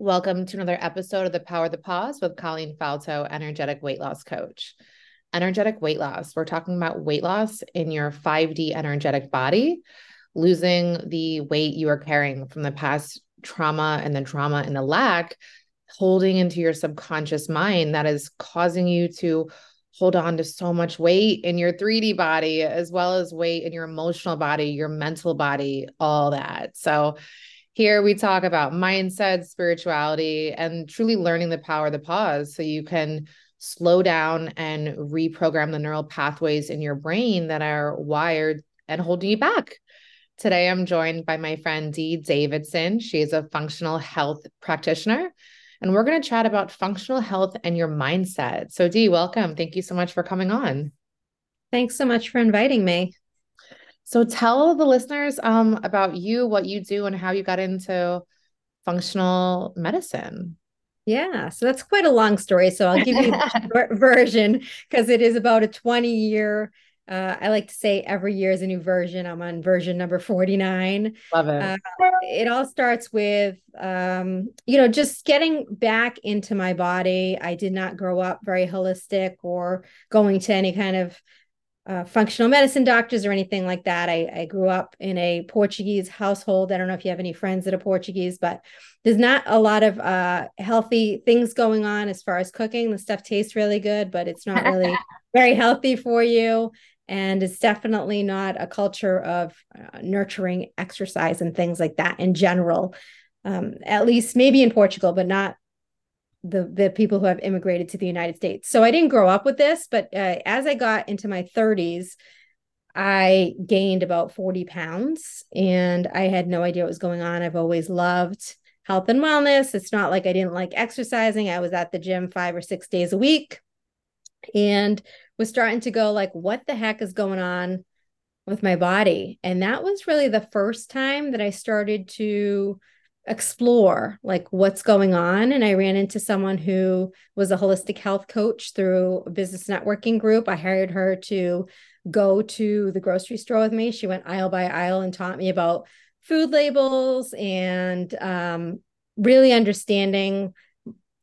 Welcome to another episode of The Power of the Pause with Colleen Falto, energetic weight loss coach. Energetic weight loss. We're talking about weight loss in your 5D energetic body, losing the weight you are carrying from the past trauma and the trauma and the lack, holding into your subconscious mind that is causing you to hold on to so much weight in your 3D body, as well as weight in your emotional body, your mental body, all that. So, here we talk about mindset, spirituality, and truly learning the power of the pause so you can slow down and reprogram the neural pathways in your brain that are wired and holding you back. Today, I'm joined by my friend Dee Davidson. She is a functional health practitioner, and we're going to chat about functional health and your mindset. So, Dee, welcome. Thank you so much for coming on. Thanks so much for inviting me. So tell the listeners um, about you, what you do, and how you got into functional medicine. Yeah, so that's quite a long story. So I'll give you a short version because it is about a 20 year. Uh, I like to say every year is a new version. I'm on version number 49. Love it. Uh, it all starts with, um, you know, just getting back into my body. I did not grow up very holistic or going to any kind of uh, functional medicine doctors or anything like that. I, I grew up in a Portuguese household. I don't know if you have any friends that are Portuguese, but there's not a lot of uh, healthy things going on as far as cooking. The stuff tastes really good, but it's not really very healthy for you. And it's definitely not a culture of uh, nurturing exercise and things like that in general. Um, at least maybe in Portugal, but not the the people who have immigrated to the United States. So I didn't grow up with this, but uh, as I got into my 30s, I gained about 40 pounds and I had no idea what was going on. I've always loved health and wellness. It's not like I didn't like exercising. I was at the gym 5 or 6 days a week and was starting to go like what the heck is going on with my body? And that was really the first time that I started to explore like what's going on. And i ran into someone who was a holistic health coach through a business networking group. I hired her to go to the grocery store with me. She went aisle by aisle and taught me about food labels and um, really understanding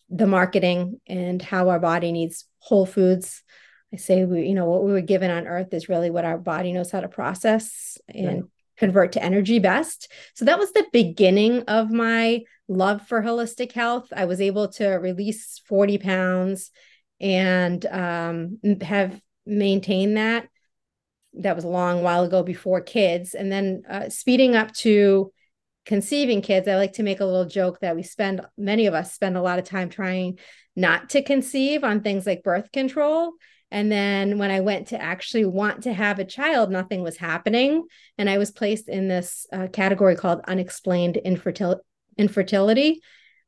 the marketing and how our body needs whole foods. I say we you know what we were given on earth is really what our body knows how to process. And convert to energy best. So that was the beginning of my love for holistic health. I was able to release 40 pounds and um, have maintained that. That was a long while ago before kids. And then uh, speeding up to conceiving kids, I like to make a little joke that we spend, many of us spend a lot of time trying not to conceive on things like birth control and then when I went to actually want to have a child, nothing was happening. And I was placed in this uh, category called unexplained infertil- infertility.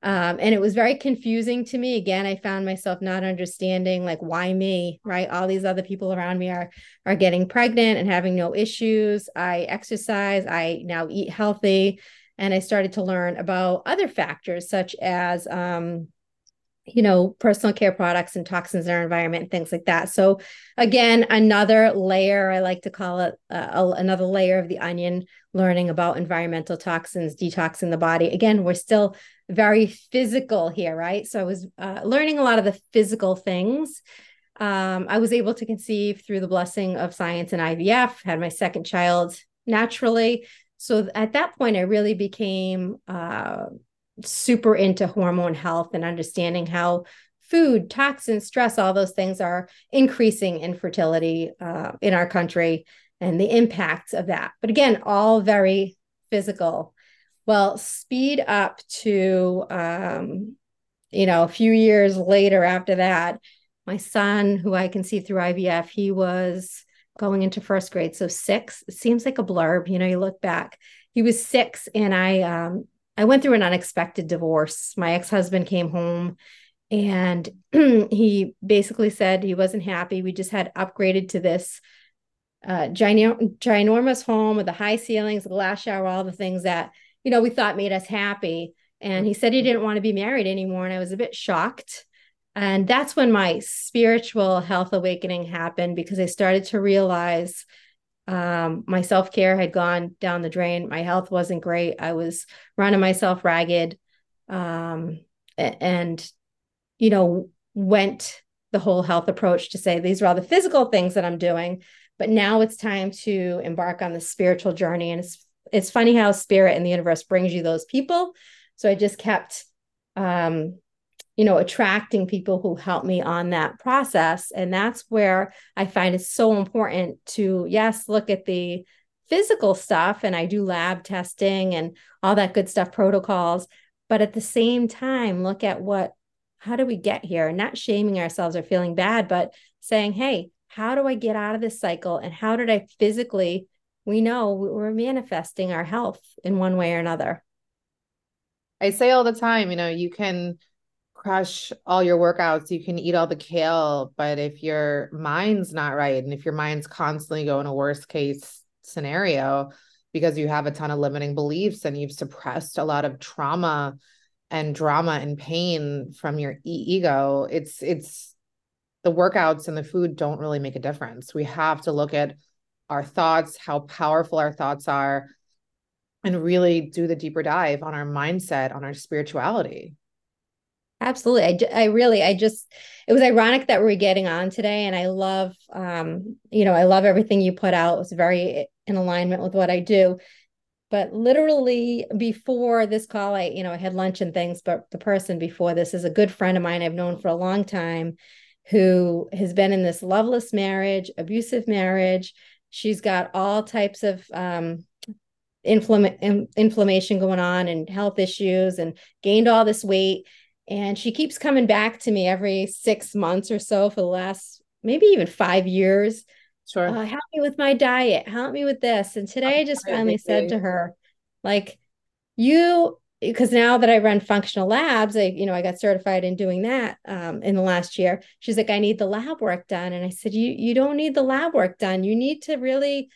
Um, and it was very confusing to me. Again, I found myself not understanding like why me, right? All these other people around me are are getting pregnant and having no issues. I exercise, I now eat healthy, and I started to learn about other factors such as um, you know, personal care products and toxins in our environment and things like that. So, again, another layer, I like to call it uh, another layer of the onion, learning about environmental toxins, detoxing the body. Again, we're still very physical here, right? So, I was uh, learning a lot of the physical things. Um, I was able to conceive through the blessing of science and IVF, had my second child naturally. So, at that point, I really became uh, super into hormone health and understanding how food, toxins, stress, all those things are increasing infertility uh, in our country and the impacts of that. But again, all very physical. Well, speed up to, um, you know, a few years later after that, my son, who I can see through IVF, he was going into first grade. So six, it seems like a blurb, you know, you look back. He was six, and I um, I went through an unexpected divorce. My ex husband came home and he basically said he wasn't happy. We just had upgraded to this uh, gino- ginormous home with the high ceilings, the glass shower, all the things that, you know, we thought made us happy. And he said he didn't want to be married anymore. And I was a bit shocked. And that's when my spiritual health awakening happened because I started to realize um, my self-care had gone down the drain my health wasn't great i was running myself ragged um, and you know went the whole health approach to say these are all the physical things that I'm doing, but now it's time to embark on the spiritual journey. And it's it's funny how spirit and the universe brings you those people. So I just kept um, you know, attracting people who help me on that process. And that's where I find it's so important to, yes, look at the physical stuff and I do lab testing and all that good stuff, protocols. But at the same time, look at what how do we get here? Not shaming ourselves or feeling bad, but saying, hey, how do I get out of this cycle? And how did I physically? We know we're manifesting our health in one way or another. I say all the time, you know, you can crush all your workouts, you can eat all the kale, but if your mind's not right and if your mind's constantly going a worst case scenario because you have a ton of limiting beliefs and you've suppressed a lot of trauma and drama and pain from your e- ego it's it's the workouts and the food don't really make a difference. We have to look at our thoughts how powerful our thoughts are and really do the deeper dive on our mindset on our spirituality absolutely. I, I really i just it was ironic that we're getting on today and i love um you know i love everything you put out. It's very in alignment with what i do. But literally before this call i you know i had lunch and things but the person before this is a good friend of mine i've known for a long time who has been in this loveless marriage abusive marriage. She's got all types of um, inflammation going on and health issues and gained all this weight and she keeps coming back to me every six months or so for the last maybe even five years Sure. Uh, help me with my diet. Help me with this. And today I just finally said to her, like, you, because now that I run functional labs, I, you know, I got certified in doing that um, in the last year. She's like, I need the lab work done. And I said, you, you don't need the lab work done. You need to really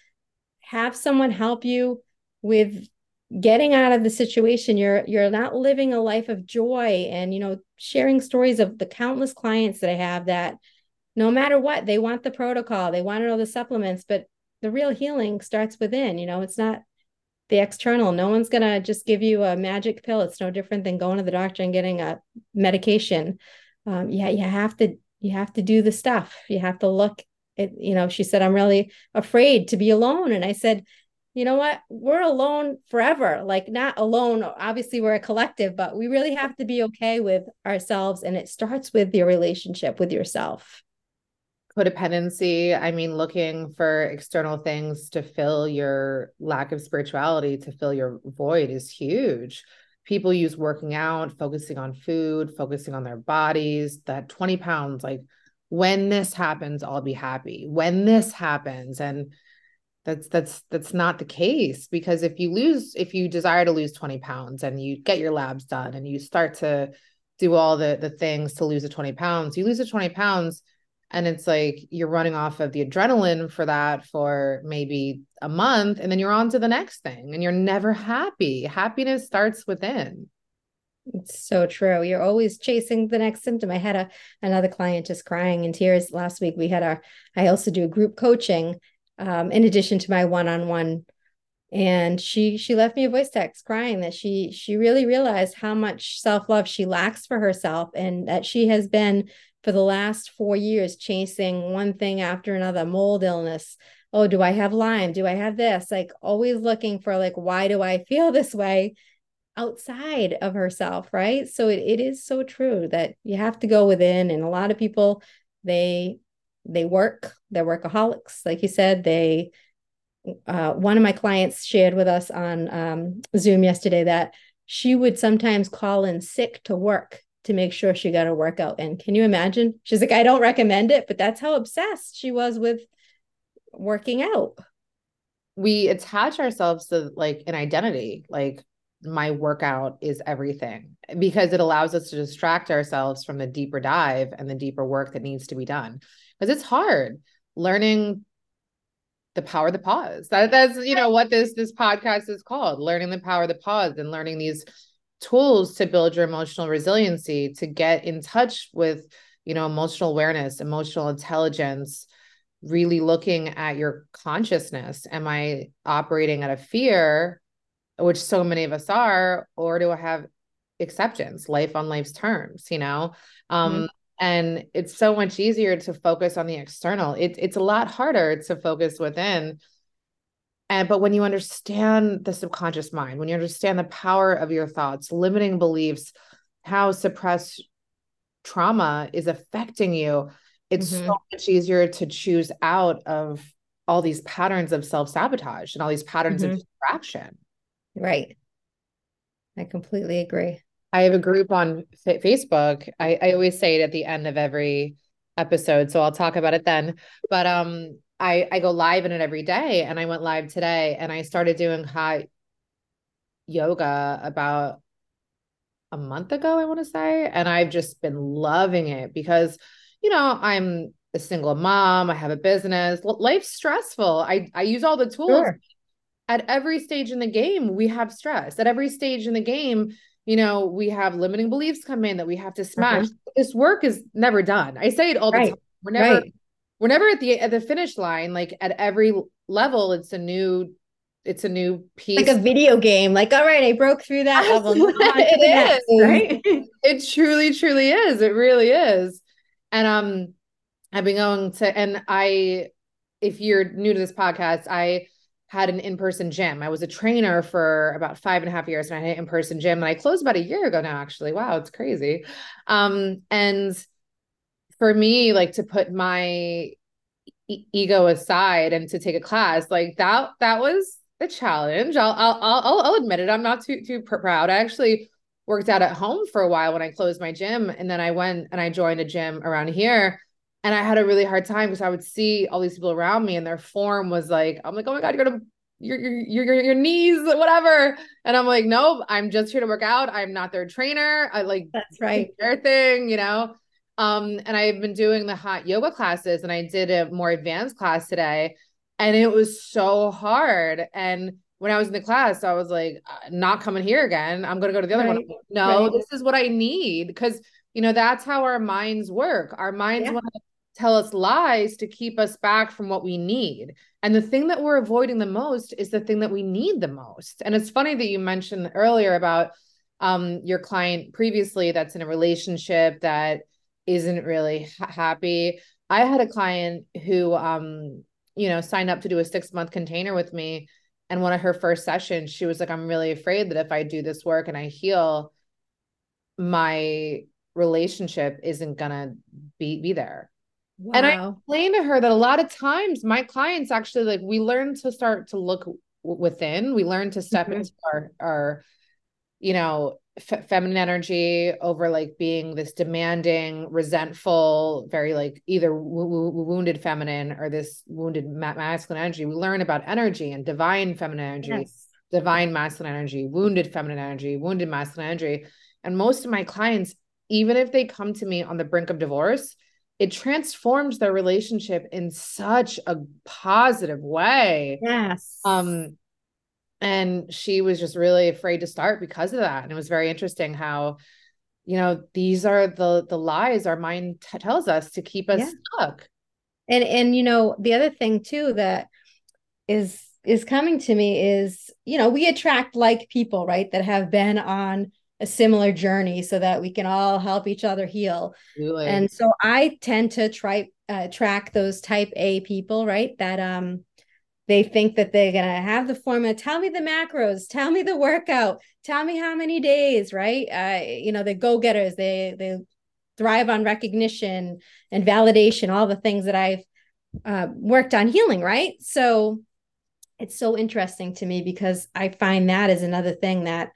have someone help you with getting out of the situation you're you're not living a life of joy and you know sharing stories of the countless clients that i have that no matter what, they want the protocol, they want to know the supplements, but the real healing starts within. You know, it's not the external. No one's going to just give you a magic pill. It's no different than going to the doctor and getting a medication. Um, yeah, you have to you have to do the stuff. You have to look it you know, she said, I'm really afraid to be alone. And I said, you know what? We're alone forever. Like not alone. Obviously, we're a collective, but we really have to be okay with ourselves. And it starts with your relationship with yourself codependency i mean looking for external things to fill your lack of spirituality to fill your void is huge people use working out focusing on food focusing on their bodies that 20 pounds like when this happens i'll be happy when this happens and that's that's that's not the case because if you lose if you desire to lose 20 pounds and you get your labs done and you start to do all the the things to lose the 20 pounds you lose the 20 pounds and it's like you're running off of the adrenaline for that for maybe a month and then you're on to the next thing and you're never happy. Happiness starts within. It's so true. You're always chasing the next symptom. I had a another client just crying in tears last week. We had our i also do group coaching um, in addition to my one-on-one. And she she left me a voice text crying that she she really realized how much self-love she lacks for herself and that she has been for the last four years chasing one thing after another mold illness. Oh do i have Lyme? Do i have this? Like always looking for like why do i feel this way outside of herself right? So it, it is so true that you have to go within and a lot of people they they work they're workaholics like you said they uh, one of my clients shared with us on um, zoom yesterday that she would sometimes call in sick to work to make sure she got her workout in. Can you imagine? She's like, I don't recommend it, but that's how obsessed she was with working out. We attach ourselves to like an identity, like my workout is everything because it allows us to distract ourselves from the deeper dive and the deeper work that needs to be done. Because it's hard learning the power of the pause. That, that's you know what this this podcast is called, learning the power of the pause and learning these tools to build your emotional resiliency to get in touch with you know emotional awareness emotional intelligence really looking at your consciousness am i operating out of fear which so many of us are or do i have acceptance, life on life's terms, you know? Um, mm-hmm. And it's so much easier to focus on the external. It, it's a lot harder to focus within. And but when you understand the subconscious mind, when you understand the power of your thoughts, limiting beliefs, how suppressed trauma is affecting you, it's mm-hmm. so much easier to choose out of all these patterns of self-sabotage and all these patterns mm-hmm. of distraction. Right. I completely agree. I have a group on Facebook. I, I always say it at the end of every episode, so I'll talk about it then. But um, I I go live in it every day, and I went live today, and I started doing hot yoga about a month ago, I want to say, and I've just been loving it because you know I'm a single mom, I have a business, life's stressful. I I use all the tools. Sure. At every stage in the game, we have stress. At every stage in the game, you know, we have limiting beliefs come in that we have to smash. Uh-huh. This work is never done. I say it all right. the time. We're never right. we're never at the at the finish line. Like at every level, it's a new it's a new piece. Like a video game. Like, all right, I broke through that level. it is, right? it truly, truly is. It really is. And um, I've been going to, and I, if you're new to this podcast, I had an in-person gym. I was a trainer for about five and a half years and I had an in-person gym and I closed about a year ago now, actually. Wow, it's crazy. Um, and for me, like to put my e- ego aside and to take a class, like that, that was a challenge. I'll, I'll, I'll, I'll admit it. I'm not too, too proud. I actually worked out at home for a while when I closed my gym. And then I went and I joined a gym around here and I had a really hard time because I would see all these people around me and their form was like, I'm like, oh my God, you're gonna your your your your knees, whatever. And I'm like, nope, I'm just here to work out. I'm not their trainer. I like that's right. Their thing, you know. Um, and I've been doing the hot yoga classes and I did a more advanced class today, and it was so hard. And when I was in the class, I was like, uh, not coming here again. I'm gonna go to the other right. one. no, right. this is what I need because you know that's how our minds work. Our minds yeah. want to tell us lies to keep us back from what we need. And the thing that we're avoiding the most is the thing that we need the most. And it's funny that you mentioned earlier about um, your client previously that's in a relationship that isn't really ha- happy. I had a client who, um, you know, signed up to do a six month container with me. And one of her first sessions, she was like, I'm really afraid that if I do this work and I heal, my relationship isn't gonna be be there Wow. And I explained to her that a lot of times my clients actually like we learn to start to look w- within. We learn to step mm-hmm. into our our you know f- feminine energy over like being this demanding, resentful, very like either w- w- wounded feminine or this wounded ma- masculine energy. We learn about energy and divine feminine energy, yes. divine masculine energy, wounded feminine energy, wounded masculine energy. And most of my clients, even if they come to me on the brink of divorce, it transforms their relationship in such a positive way. Yes. Um, and she was just really afraid to start because of that. And it was very interesting how, you know, these are the the lies our mind t- tells us to keep us yeah. stuck. And and you know, the other thing too that is is coming to me is, you know, we attract like people, right, that have been on a similar journey so that we can all help each other heal. Really? And so I tend to try uh, track those type A people, right? That um they think that they're going to have the formula tell me the macros tell me the workout tell me how many days right uh, you know the go-getters they they thrive on recognition and validation all the things that i've uh, worked on healing right so it's so interesting to me because i find that is another thing that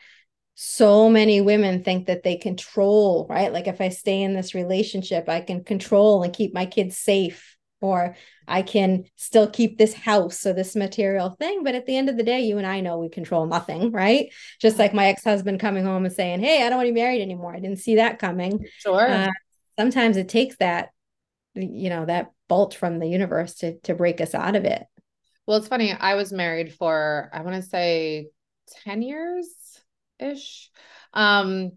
so many women think that they control, right? Like if I stay in this relationship, I can control and keep my kids safe, or I can still keep this house or this material thing. But at the end of the day, you and I know we control nothing, right? Just like my ex husband coming home and saying, Hey, I don't want to be married anymore. I didn't see that coming. Sure. Uh, sometimes it takes that, you know, that bolt from the universe to, to break us out of it. Well, it's funny. I was married for, I want to say 10 years ish. Um,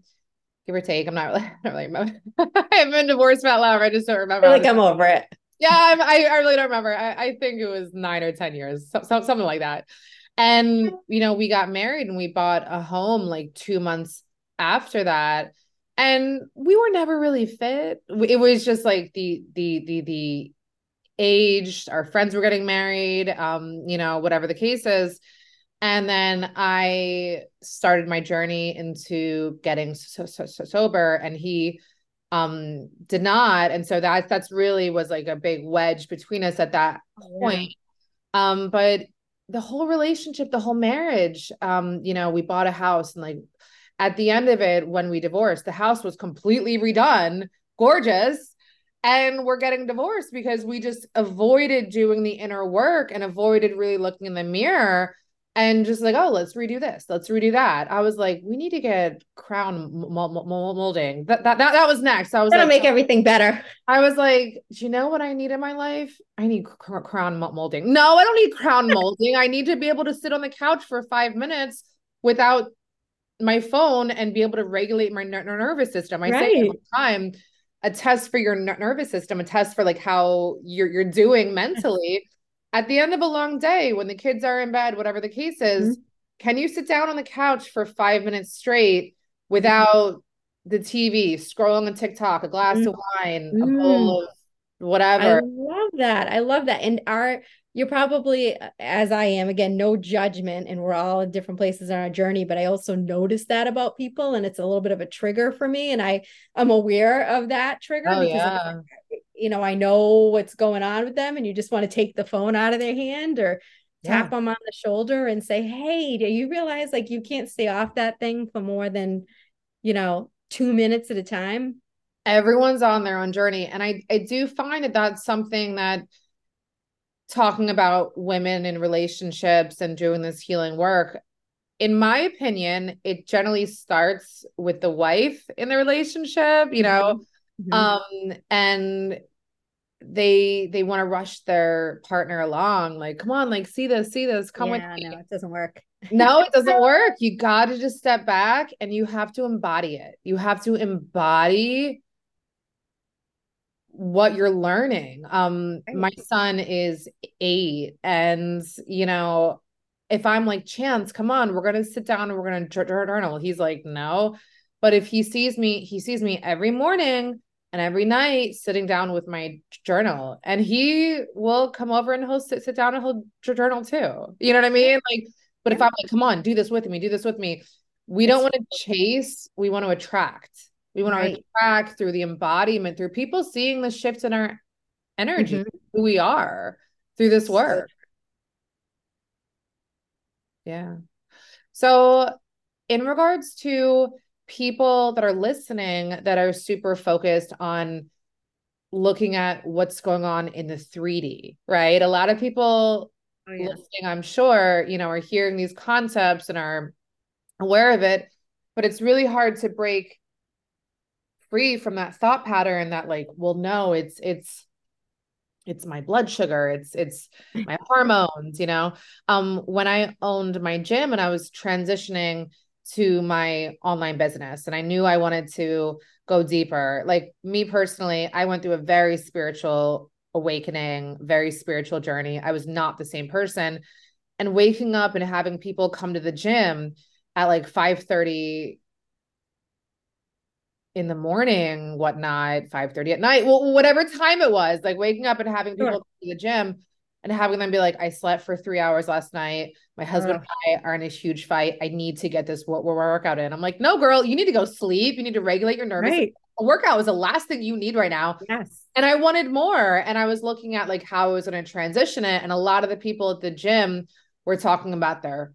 give or take. I'm not really, I don't really remember. I've been divorced about longer. I just don't remember. I feel like I'm over it. Yeah, I, I really don't remember. I, I think it was nine or 10 years, so, so, something like that. And, you know, we got married and we bought a home like two months after that and we were never really fit it was just like the the the the age our friends were getting married um you know whatever the case is and then i started my journey into getting so, so, so sober and he um did not and so that that's really was like a big wedge between us at that oh, point yeah. um but the whole relationship the whole marriage um you know we bought a house and like at the end of it when we divorced the house was completely redone gorgeous and we're getting divorced because we just avoided doing the inner work and avoided really looking in the mirror and just like oh let's redo this let's redo that. I was like we need to get crown molding. That that that, that was next. I was gonna like, make everything better. I was like do you know what i need in my life? I need cr- crown molding. No i don't need crown molding. I need to be able to sit on the couch for five minutes without my phone and be able to regulate my ner- nervous system. I right. say all the time a test for your nervous system a test for like how you're you're doing mentally at the end of a long day when the kids are in bed whatever the case is mm-hmm. can you sit down on the couch for five minutes straight without the tv scrolling on tiktok a glass mm-hmm. of wine a bowl of whatever? I love that. I love that. And our you're probably as i am again no judgment and we're all in different places on our journey but i also notice that about people and it's a little bit of a trigger for me and i i'm aware of that trigger oh, because yeah you know, I know what's going on with them and you just want to take the phone out of their hand or tap yeah. them on the shoulder and say, Hey, do you realize like you can't stay off that thing for more than, you know, two minutes at a time? Everyone's on their own journey. And I, I do find that that's something that talking about women in relationships and doing this healing work, in my opinion, it generally starts with the wife in the relationship, you know. Mm-hmm. Um, and they they want to rush their partner along like come on like see this see this come yeah, with me. no it doesn't work. No it doesn't work. You got to just step back and you have to embody it. You have to embody what you're learning. Um right. my son is 8 and you know if i'm like chance come on we're going to sit down and we're going to journal he's like no. But if he sees me he sees me every morning and every night sitting down with my journal. And he will come over and he'll sit, sit down and he'll journal too. You know what i mean? Like but if i'm like come on do this with me do this with me. We don't want to chase we want to attract. We want right. to attract through the embodiment through people seeing the shift in our energy mm-hmm. who we are through this work. Yeah. So in regards to people that are listening that are super focused on looking at what's going on in the 3D, right? A lot of people oh, yeah. listening, I'm sure, you know, are hearing these concepts and are aware of it, but it's really hard to break free from that thought pattern that like, well, no, it's it's it's my blood sugar it's it's my hormones you know um when i owned my gym and i was transitioning to my online business and I knew I wanted to go deeper. Like me personally, I went through a very spiritual awakening, very spiritual journey. I was not the same person. And waking up and having people come to the gym at like 5 30 in the morning, whatnot, 5 30 at night, well, whatever time it was, like waking up and having people sure. to the gym and having them be like, I slept for three hours last night. My husband and I are in a huge fight. I need to get this work, workout in. I'm like, no, girl, you need to go sleep. You need to regulate your nervous. Right. A workout is the last thing you need right now. Yes. And I wanted more. And I was looking at like how I was going to transition it. And a lot of the people at the gym were talking about their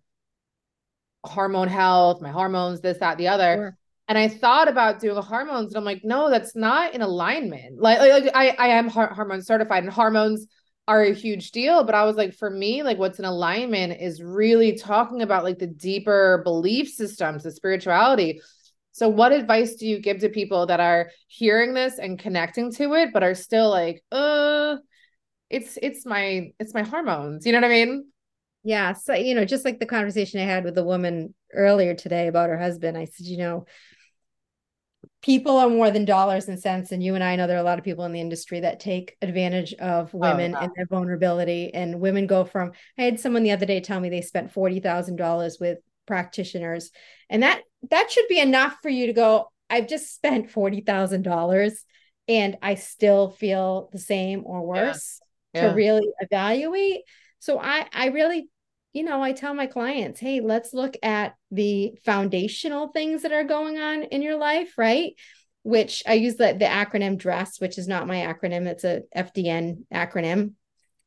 hormone health, my hormones, this, that, the other. Sure. And I thought about doing hormones, and I'm like, no, that's not in alignment. Like, like, like I, I am hormone certified, and hormones are a huge deal but i was like for me like what's in alignment is really talking about like the deeper belief systems the spirituality. So what advice do you give to people that are hearing this and connecting to it but are still like uh it's it's my it's my hormones you know what i mean? Yeah so you know just like the conversation i had with the woman earlier today about her husband i said you know people are more than dollars and cents and you and i know there are a lot of people in the industry that take advantage of oh, women oh, and their vulnerability and women go from i had someone the other day tell me they spent $40000 with practitioners. And that that should be enough for you to go, I've just spent $40,000 and I still feel the same or worse yeah. Yeah. to really evaluate. So I I really you know, I tell my clients, hey, let's look at the foundational things that are going on in your life, right? Which I use the, the acronym DRESS, which is not my acronym, it's a FDN acronym.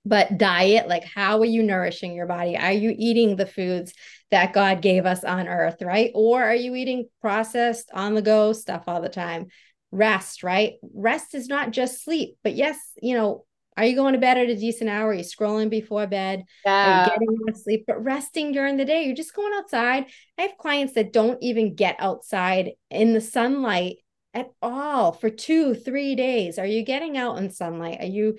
But diet, like how are you nourishing your body? Are you eating the foods that God gave us on earth, right? Or are you eating processed on the go stuff all the time? Rest, right? Rest is not just sleep, but yes, you know, are you going to bed at a decent hour? Are you scrolling before bed? Yeah. Are getting enough sleep? But resting during the day, you're just going outside. I have clients that don't even get outside in the sunlight at all for two, three days. Are you getting out in sunlight? Are you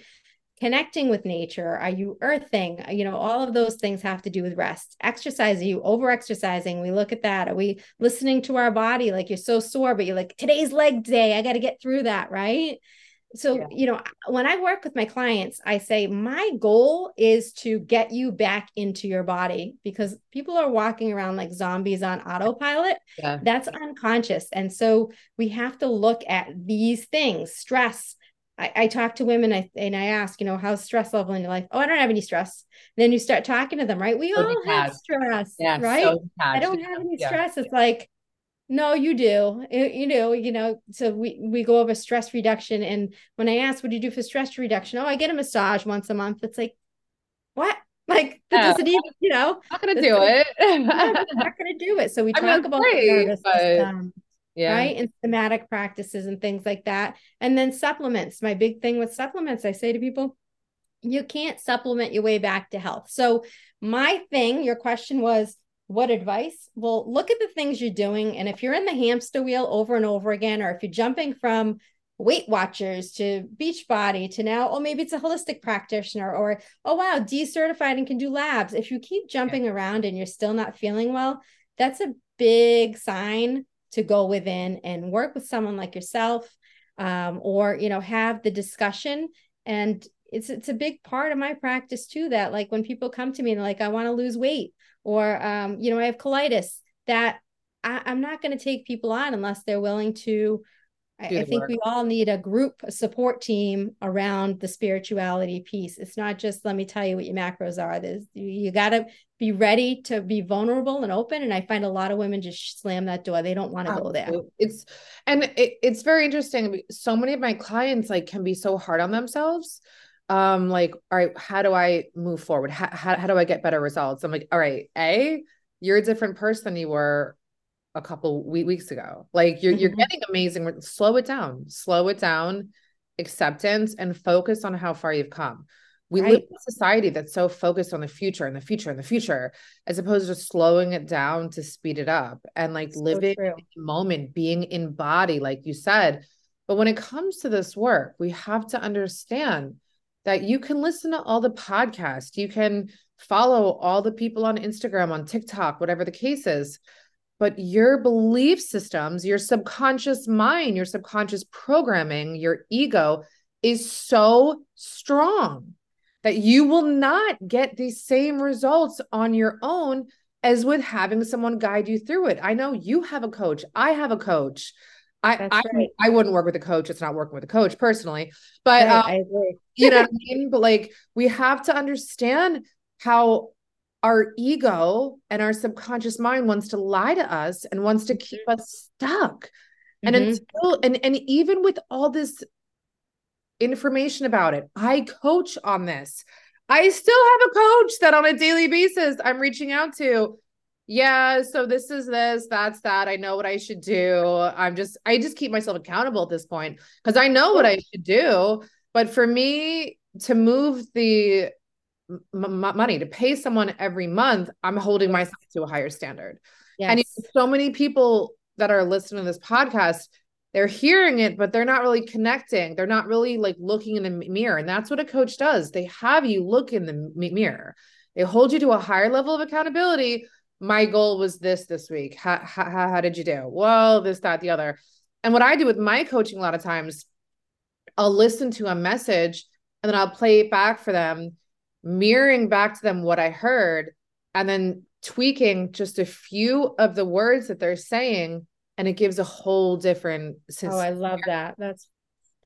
connecting with nature? Are you earthing? You know, all of those things have to do with rest. Exercise, are you over exercising? We look at that. Are we listening to our body? Like you're so sore, but you're like, today's leg day. I got to get through that, right? So, yeah. you know, when I work with my clients, I say, my goal is to get you back into your body because people are walking around like zombies on autopilot. Yeah. That's unconscious. And so we have to look at these things stress. I, I talk to women I, and I ask, you know, how's stress level in your life? Oh, I don't have any stress. then you start talking to them, right? We so all detached. have stress, yeah, right? So I don't have any stress. It's like, no you do. Eh, you know you know so we we go over stress reduction and when i ask what do you do for stress reduction? Oh i get a massage once a month. It's like what? Like that doesn't even you know not gonna do it. not gonna do it. So we talk I mean, about great, the nervous but... system yeah. right and somatic practices and things like that and then supplements. My big thing with supplements i say to people you can't supplement your way back to health. So my thing your question was what advice? Well, look at the things you're doing. And if you're in the hamster wheel over and over again, or if you're jumping from Weight Watchers to Beachbody to now, oh, maybe it's a holistic practitioner, or oh, wow, decertified and can do labs. If you keep jumping yeah. around and you're still not feeling well, that's a big sign to go within and work with someone like yourself um, or, you know, have the discussion. And it's, it's a big part of my practice too, that like when people come to me and like, I want to lose weight or um, you know, I have colitis that I, am not going to take people on unless they're willing to. I, I think work. we all need a group a support team around the spirituality piece. It's not just let me tell you what your macros are. There's you got to be ready to be vulnerable and open. And I find a lot of women just slam that door. They don't want to go there. It's and it, it's very interesting. So many of my clients like can be so hard on themselves um like all right how do i move forward how, how, how do i get better results i'm like all right a you're a different person than you were a couple weeks ago like you're, mm-hmm. you're getting amazing slow it down slow it down acceptance and focus on how far you've come we right. live in a society that's so focused on the future and the future and the future as opposed to slowing it down to speed it up and like so living true. in the moment being in body like you said but when it comes to this work we have to understand that you can listen to all the podcasts, you can follow all the people on Instagram, on TikTok, whatever the case is. But your belief systems, your subconscious mind, your subconscious programming, your ego is so strong that you will not get the same results on your own as with having someone guide you through it. I know you have a coach, I have a coach. I I, right. I wouldn't work with a coach. It's not working with a coach personally, but right, um, I agree. you know what I mean. But like, we have to understand how our ego and our subconscious mind wants to lie to us and wants to keep mm-hmm. us stuck. And mm-hmm. until and and even with all this information about it, I coach on this. I still have a coach that on a daily basis I'm reaching out to yeah, so this is this, that's that. I know what I should do. I'm just, I just keep myself accountable at this point because I know what I should do. But for me to move the m- money to pay someone every month, I'm holding myself to a higher standard. Yes. And so many people that are listening to this podcast, they're hearing it, but they're not really connecting. They're not really like looking in the mirror. And that's what a coach does. They have you look in the mirror. They hold you to a higher level of accountability my goal was this this week. How, how, how did you do? Well, this, that, the other. And what I do with my coaching a lot of times, I'll listen to a message and then I'll play it back for them, mirroring back to them what I heard. And then tweaking just a few of the words that they're saying and it gives a whole different oh i love that that's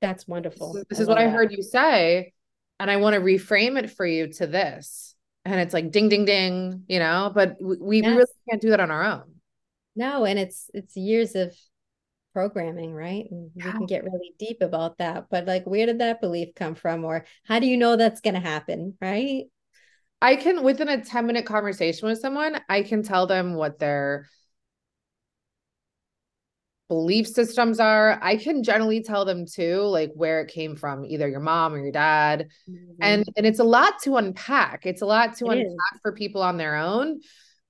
that's wonderful this, this is what i heard you say and i want to reframe it for you to this and it's like ding ding ding you know but we, yes. we really can't do that on our own no and it's it's years of programming right and yeah. we can get really deep about that but like where did that belief come from or how do you know that's going to happen right I can within a 10 minute conversation with someone, I can tell them what their belief systems are. I can generally tell them too, like where it came from, either your mom or your dad. Mm-hmm. And and it's a lot to unpack. It's a lot to it unpack is. for people on their own.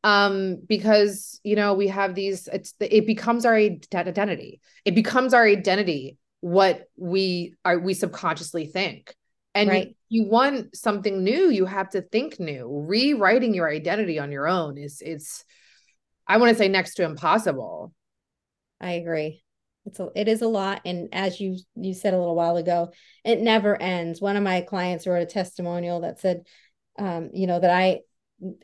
Um, because you know, we have these, it's it becomes our identity. It becomes our identity what we are we subconsciously think. And right. you, you want something new, you have to think new. Rewriting your identity on your own is it's I want to say next to impossible. I agree. It's a, it is a lot and as you you said a little while ago, it never ends. One of my clients wrote a testimonial that said um, you know, that I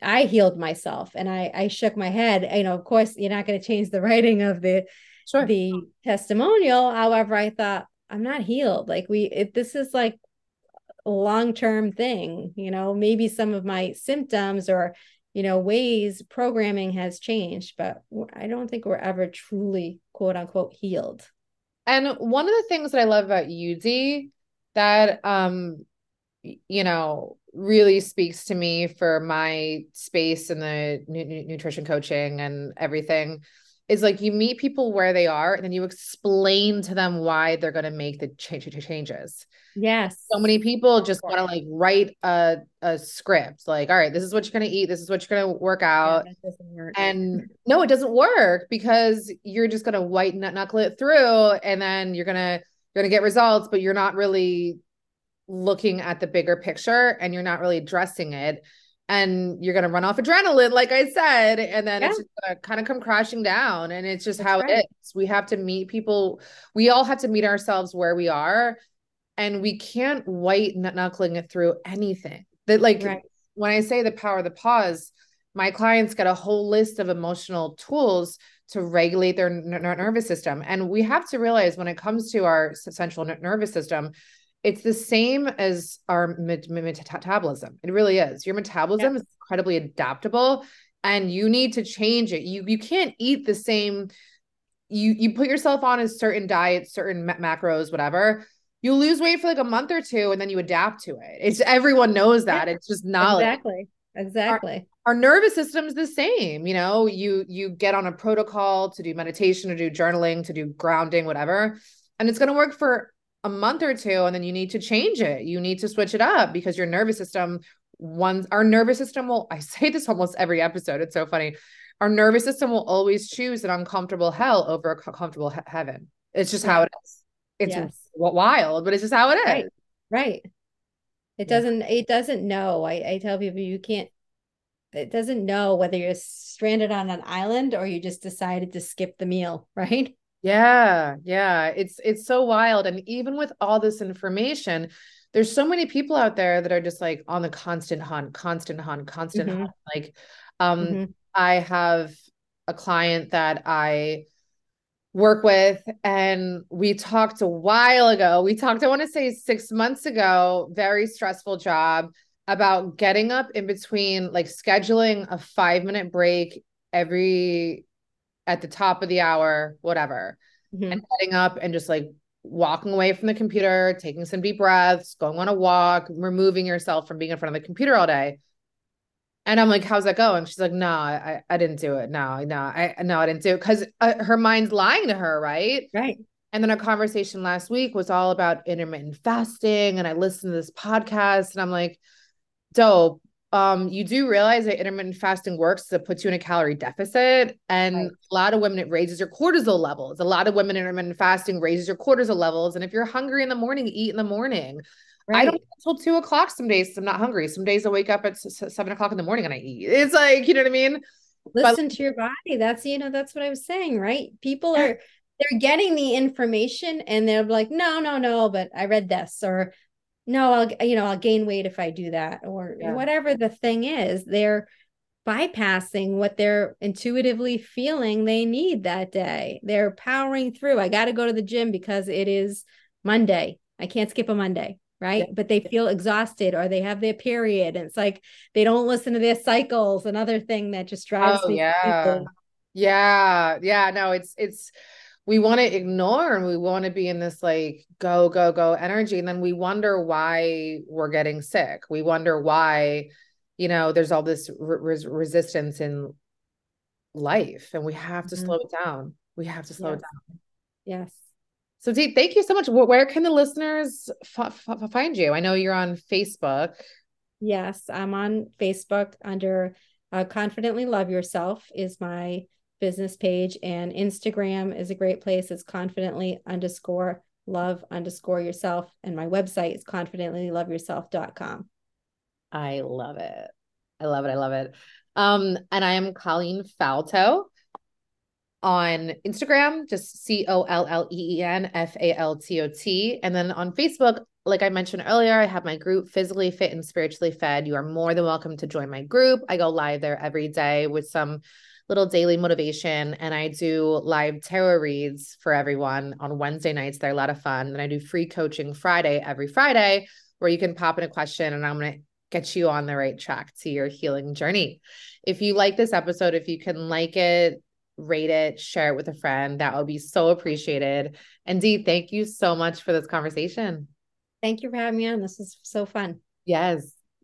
I healed myself and I I shook my head. You know, of course, you're not going to change the writing of the sure. the testimonial. However, I thought I'm not healed. Like we, if this is like long-term thing you know maybe some of my symptoms or you know ways programming has changed but i don't think we're ever truly quote unquote healed. And one of the things that i love about you that um you know really speaks to me for my space in the n- nutrition coaching and everything is like you meet people where they are and then you explain to them why they're going to make the ch- changes Yes. So many people just want to like write a, a script, like, all right, this is what you're going to eat. This is what you're going to work out. Yeah, and no, it doesn't work because you're just going to white knuckle it through and then you're going to, you're going to get results, but you're not really looking at the bigger picture and you're not really addressing it. And you're going to run off adrenaline, like I said, and then yeah. it's just going to kind of come crashing down. And it's just That's how right. it is. We have to meet people. We all have to meet ourselves where we are and we can't white knuckling it through anything that like right. when i say the power of the pause my clients get a whole list of emotional tools to regulate their n- nervous system and we have to realize when it comes to our central nervous system it's the same as our metabolism it really is your metabolism is incredibly adaptable and you need to change it you you can't eat the same you you put yourself on a certain diet certain macros whatever you lose weight for like a month or two and then you adapt to it. It's everyone knows that. Yeah, it's just knowledge. Exactly. Exactly. Our, our nervous system is the same. You know, you you get on a protocol to do meditation, to do journaling, to do grounding, whatever. And it's gonna work for a month or two, and then you need to change it. You need to switch it up because your nervous system once our nervous system will I say this almost every episode. It's so funny. Our nervous system will always choose an uncomfortable hell over a comfortable he- heaven. It's just how it is. It's yes. wild, but it's just how it is. Right. right. It yeah. doesn't, it doesn't know. I, I tell people you can't, it doesn't know whether you're stranded on an island or you just decided to skip the meal, right? Yeah, yeah. It's it's so wild. And even with all this information, there's so many people out there that are just like on the constant hunt, constant hunt, constant mm-hmm. hunt. Like um mm-hmm. I have a client that I work with and we talked a while ago we talked i want to say six months ago very stressful job about getting up in between like scheduling a five minute break every at the top of the hour whatever mm-hmm. and getting up and just like walking away from the computer taking some deep breaths going on a walk removing yourself from being in front of the computer all day and I'm like, how's that going? She's like, no, I, I didn't do it. No, no, I, no, I didn't do it. Cause uh, her mind's lying to her. Right. Right. And then our conversation last week was all about intermittent fasting. And I listened to this podcast and I'm like, dope. Um, you do realize that intermittent fasting works to put you in a calorie deficit. And right. a lot of women, it raises your cortisol levels. A lot of women, intermittent fasting raises your cortisol levels. And if you're hungry in the morning, eat in the morning. Right. I don't until two o'clock some days. I'm not hungry. Some days I wake up at seven o'clock in the morning and I eat. It's like, you know what I mean? Listen but- to your body. That's, you know, that's what I was saying, right? People are, they're getting the information and they're like, no, no, no, but I read this or no, I'll, you know, I'll gain weight if I do that or yeah. whatever the thing is. They're, bypassing what they're intuitively feeling they need that day. They're powering through. I got to go to the gym because it is Monday. I can't skip a Monday, right? Yeah. But they feel exhausted or they have their period. And it's like they don't listen to their cycles. Another thing that just drives oh, me. Yeah. Crazy. Yeah. Yeah. No, it's, it's, we want to ignore and we want to be in this like go, go, go energy. And then we wonder why we're getting sick. We wonder why you know there's all this re- resistance in life and we have to mm-hmm. slow it down we have to slow yes. it down yes so Dee, thank you so much where can the listeners f- f- find you i know you're on facebook yes i'm on facebook under uh, confidently love yourself is my business page and instagram is a great place it's confidently underscore love underscore yourself and my website is confidentlyloveyourself.com I love it. I love it. I love it. Um, and I am Colleen Falto on Instagram, just C O L L E E N F A L T O T. And then on Facebook, like I mentioned earlier, I have my group Physically Fit and Spiritually Fed. You are more than welcome to join my group. I go live there every day with some little daily motivation and I do live tarot reads for everyone on Wednesday nights. They're a lot of fun. And I do free coaching Friday every Friday where you can pop in a question and I'm going to get you on the right track to your healing journey. If you like this episode, if you can like it, rate it, share it with a friend, that would be so appreciated. And Dee, thank you so much for this conversation. Thank you for having me on. This was so fun. Yes.